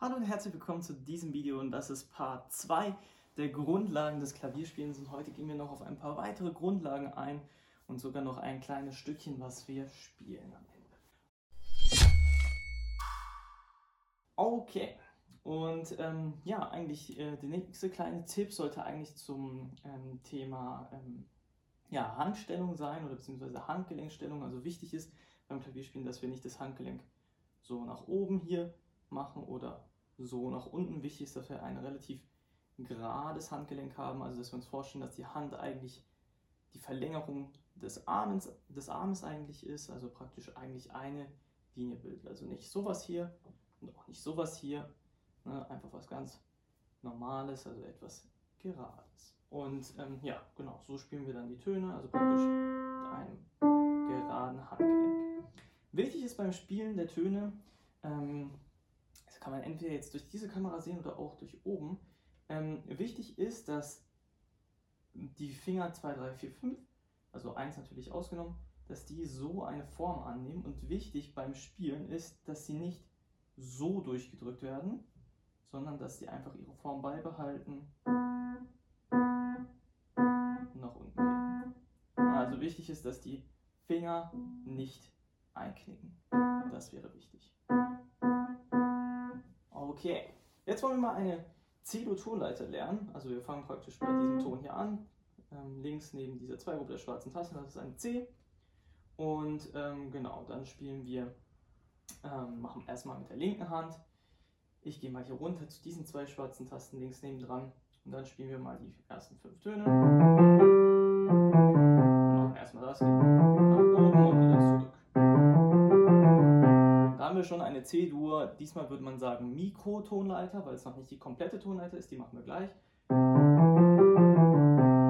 Hallo und herzlich willkommen zu diesem Video und das ist Part 2 der Grundlagen des Klavierspielens und heute gehen wir noch auf ein paar weitere Grundlagen ein und sogar noch ein kleines Stückchen, was wir spielen am Ende. Okay, und ähm, ja, eigentlich äh, der nächste kleine Tipp sollte eigentlich zum ähm, Thema ähm, ja, Handstellung sein oder beziehungsweise Handgelenkstellung. Also wichtig ist beim Klavierspielen, dass wir nicht das Handgelenk so nach oben hier machen oder so nach unten. Wichtig ist, dass wir ein relativ gerades Handgelenk haben, also dass wir uns vorstellen, dass die Hand eigentlich die Verlängerung des Armes, des Armes eigentlich ist, also praktisch eigentlich eine Linie bildet. Also nicht sowas hier und auch nicht sowas hier, ne? einfach was ganz Normales, also etwas Gerades. Und ähm, ja, genau, so spielen wir dann die Töne, also praktisch mit einem geraden Handgelenk. Wichtig ist beim Spielen der Töne, ähm, das kann man entweder jetzt durch diese Kamera sehen oder auch durch oben. Ähm, wichtig ist, dass die Finger 2, 3, 4, 5, also 1 natürlich ausgenommen, dass die so eine Form annehmen. Und wichtig beim Spielen ist, dass sie nicht so durchgedrückt werden, sondern dass sie einfach ihre Form beibehalten nach unten. Also wichtig ist, dass die Finger nicht einknicken. Das wäre wichtig. Okay, jetzt wollen wir mal eine C-Dur-Tonleiter lernen. Also wir fangen praktisch bei diesem Ton hier an. Ähm, links neben dieser Zweigruppe der schwarzen Tasten, das ist ein C. Und ähm, genau, dann spielen wir, ähm, machen erstmal mit der linken Hand. Ich gehe mal hier runter zu diesen zwei schwarzen Tasten links neben dran. Und dann spielen wir mal die ersten fünf Töne. Machen erstmal das, nach oben und wieder wir schon eine C-Dur. Diesmal würde man sagen Mikrotonleiter, weil es noch nicht die komplette Tonleiter ist. Die machen wir gleich.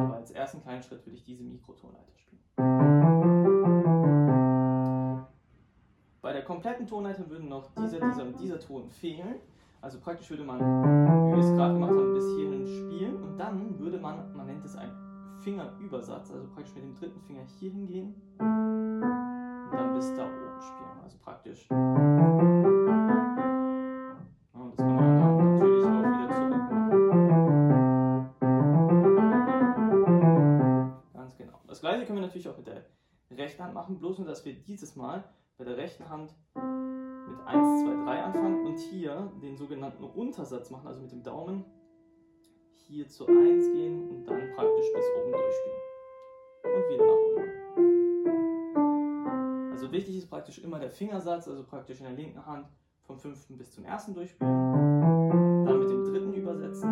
Aber als ersten kleinen Schritt würde ich diese Mikrotonleiter spielen. Bei der kompletten Tonleiter würden noch dieser, dieser und dieser Ton fehlen. Also praktisch würde man, wie wir es gerade gemacht haben, bis hierhin spielen und dann würde man, man nennt es einen Fingerübersatz, also praktisch mit dem dritten Finger hier hingehen Das gleiche können wir natürlich auch mit der rechten Hand machen, bloß nur, dass wir dieses Mal bei der rechten Hand mit 1, 2, 3 anfangen und hier den sogenannten Untersatz machen, also mit dem Daumen hier zu 1 gehen und dann praktisch bis oben durchspielen. Und wieder nach unten. Also wichtig ist praktisch immer der Fingersatz, also praktisch in der linken Hand vom fünften bis zum ersten durchspielen, dann mit dem dritten übersetzen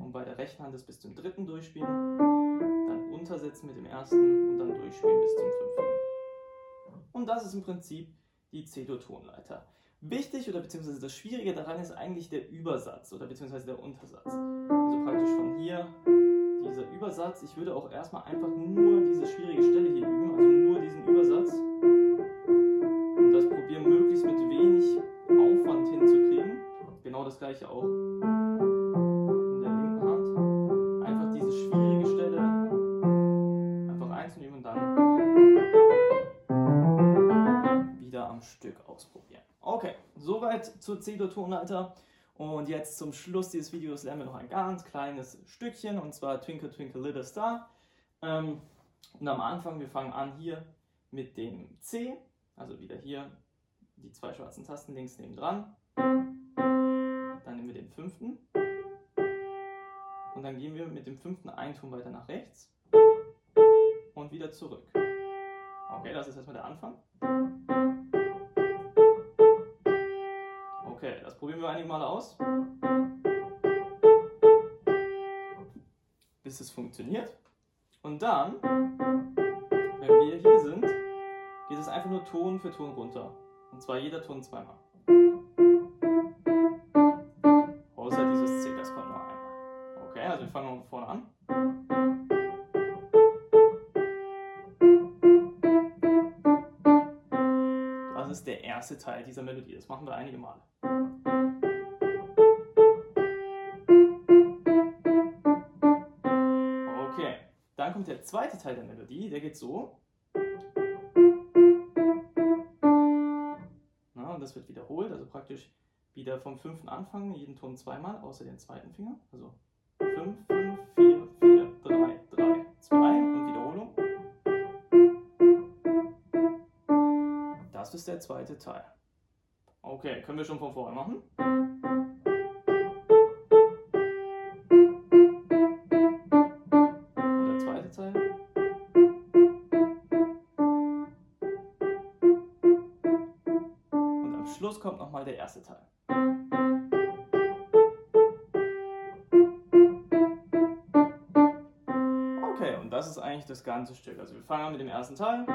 und bei der rechten Hand es bis zum dritten durchspielen, dann untersetzen mit dem ersten und dann durchspielen bis zum fünften. Und das ist im Prinzip die C-Dur-Tonleiter. Wichtig oder beziehungsweise das Schwierige daran ist eigentlich der Übersatz oder beziehungsweise der Untersatz. Also praktisch von hier dieser Übersatz. Ich würde auch erstmal einfach nur diese schwierige Stelle hier üben, also nur Soweit zur C-Dur-Tonleiter. Und jetzt zum Schluss dieses Videos lernen wir noch ein ganz kleines Stückchen und zwar Twinkle Twinkle Little Star. Ähm, und am Anfang, wir fangen an hier mit dem C, also wieder hier die zwei schwarzen Tasten links neben dran. Dann nehmen wir den fünften und dann gehen wir mit dem fünften einen Ton weiter nach rechts und wieder zurück. Okay, das ist erstmal der Anfang. Wir einige Male aus. Bis es funktioniert. Und dann, wenn wir hier sind, geht es einfach nur Ton für Ton runter. Und zwar jeder Ton zweimal. Außer dieses C, das kommt nur einmal. Okay, also wir fangen von vorne an. Das ist der erste Teil dieser Melodie. Das machen wir einige Male. Dann kommt der zweite Teil der Melodie, der geht so. Na, und das wird wiederholt, also praktisch wieder vom fünften anfangen, jeden Ton zweimal, außer den zweiten Finger. Also 5, 5, 4, 4, 3, 3, 2 und Wiederholung. Das ist der zweite Teil. Okay, können wir schon von vorne machen? Schluss kommt nochmal der erste Teil. Okay, und das ist eigentlich das ganze Stück. Also wir fangen an mit dem ersten Teil.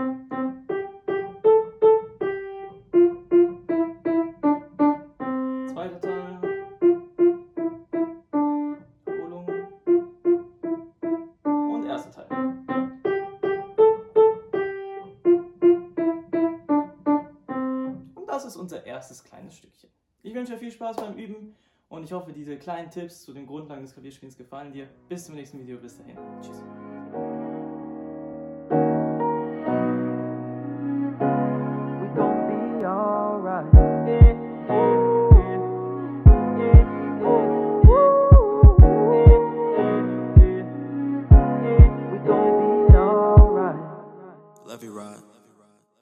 Das ist unser erstes kleines Stückchen. Ich wünsche dir viel Spaß beim Üben und ich hoffe, diese kleinen Tipps zu den Grundlagen des Klavierspielens gefallen dir. Bis zum nächsten Video. Bis dahin. Tschüss.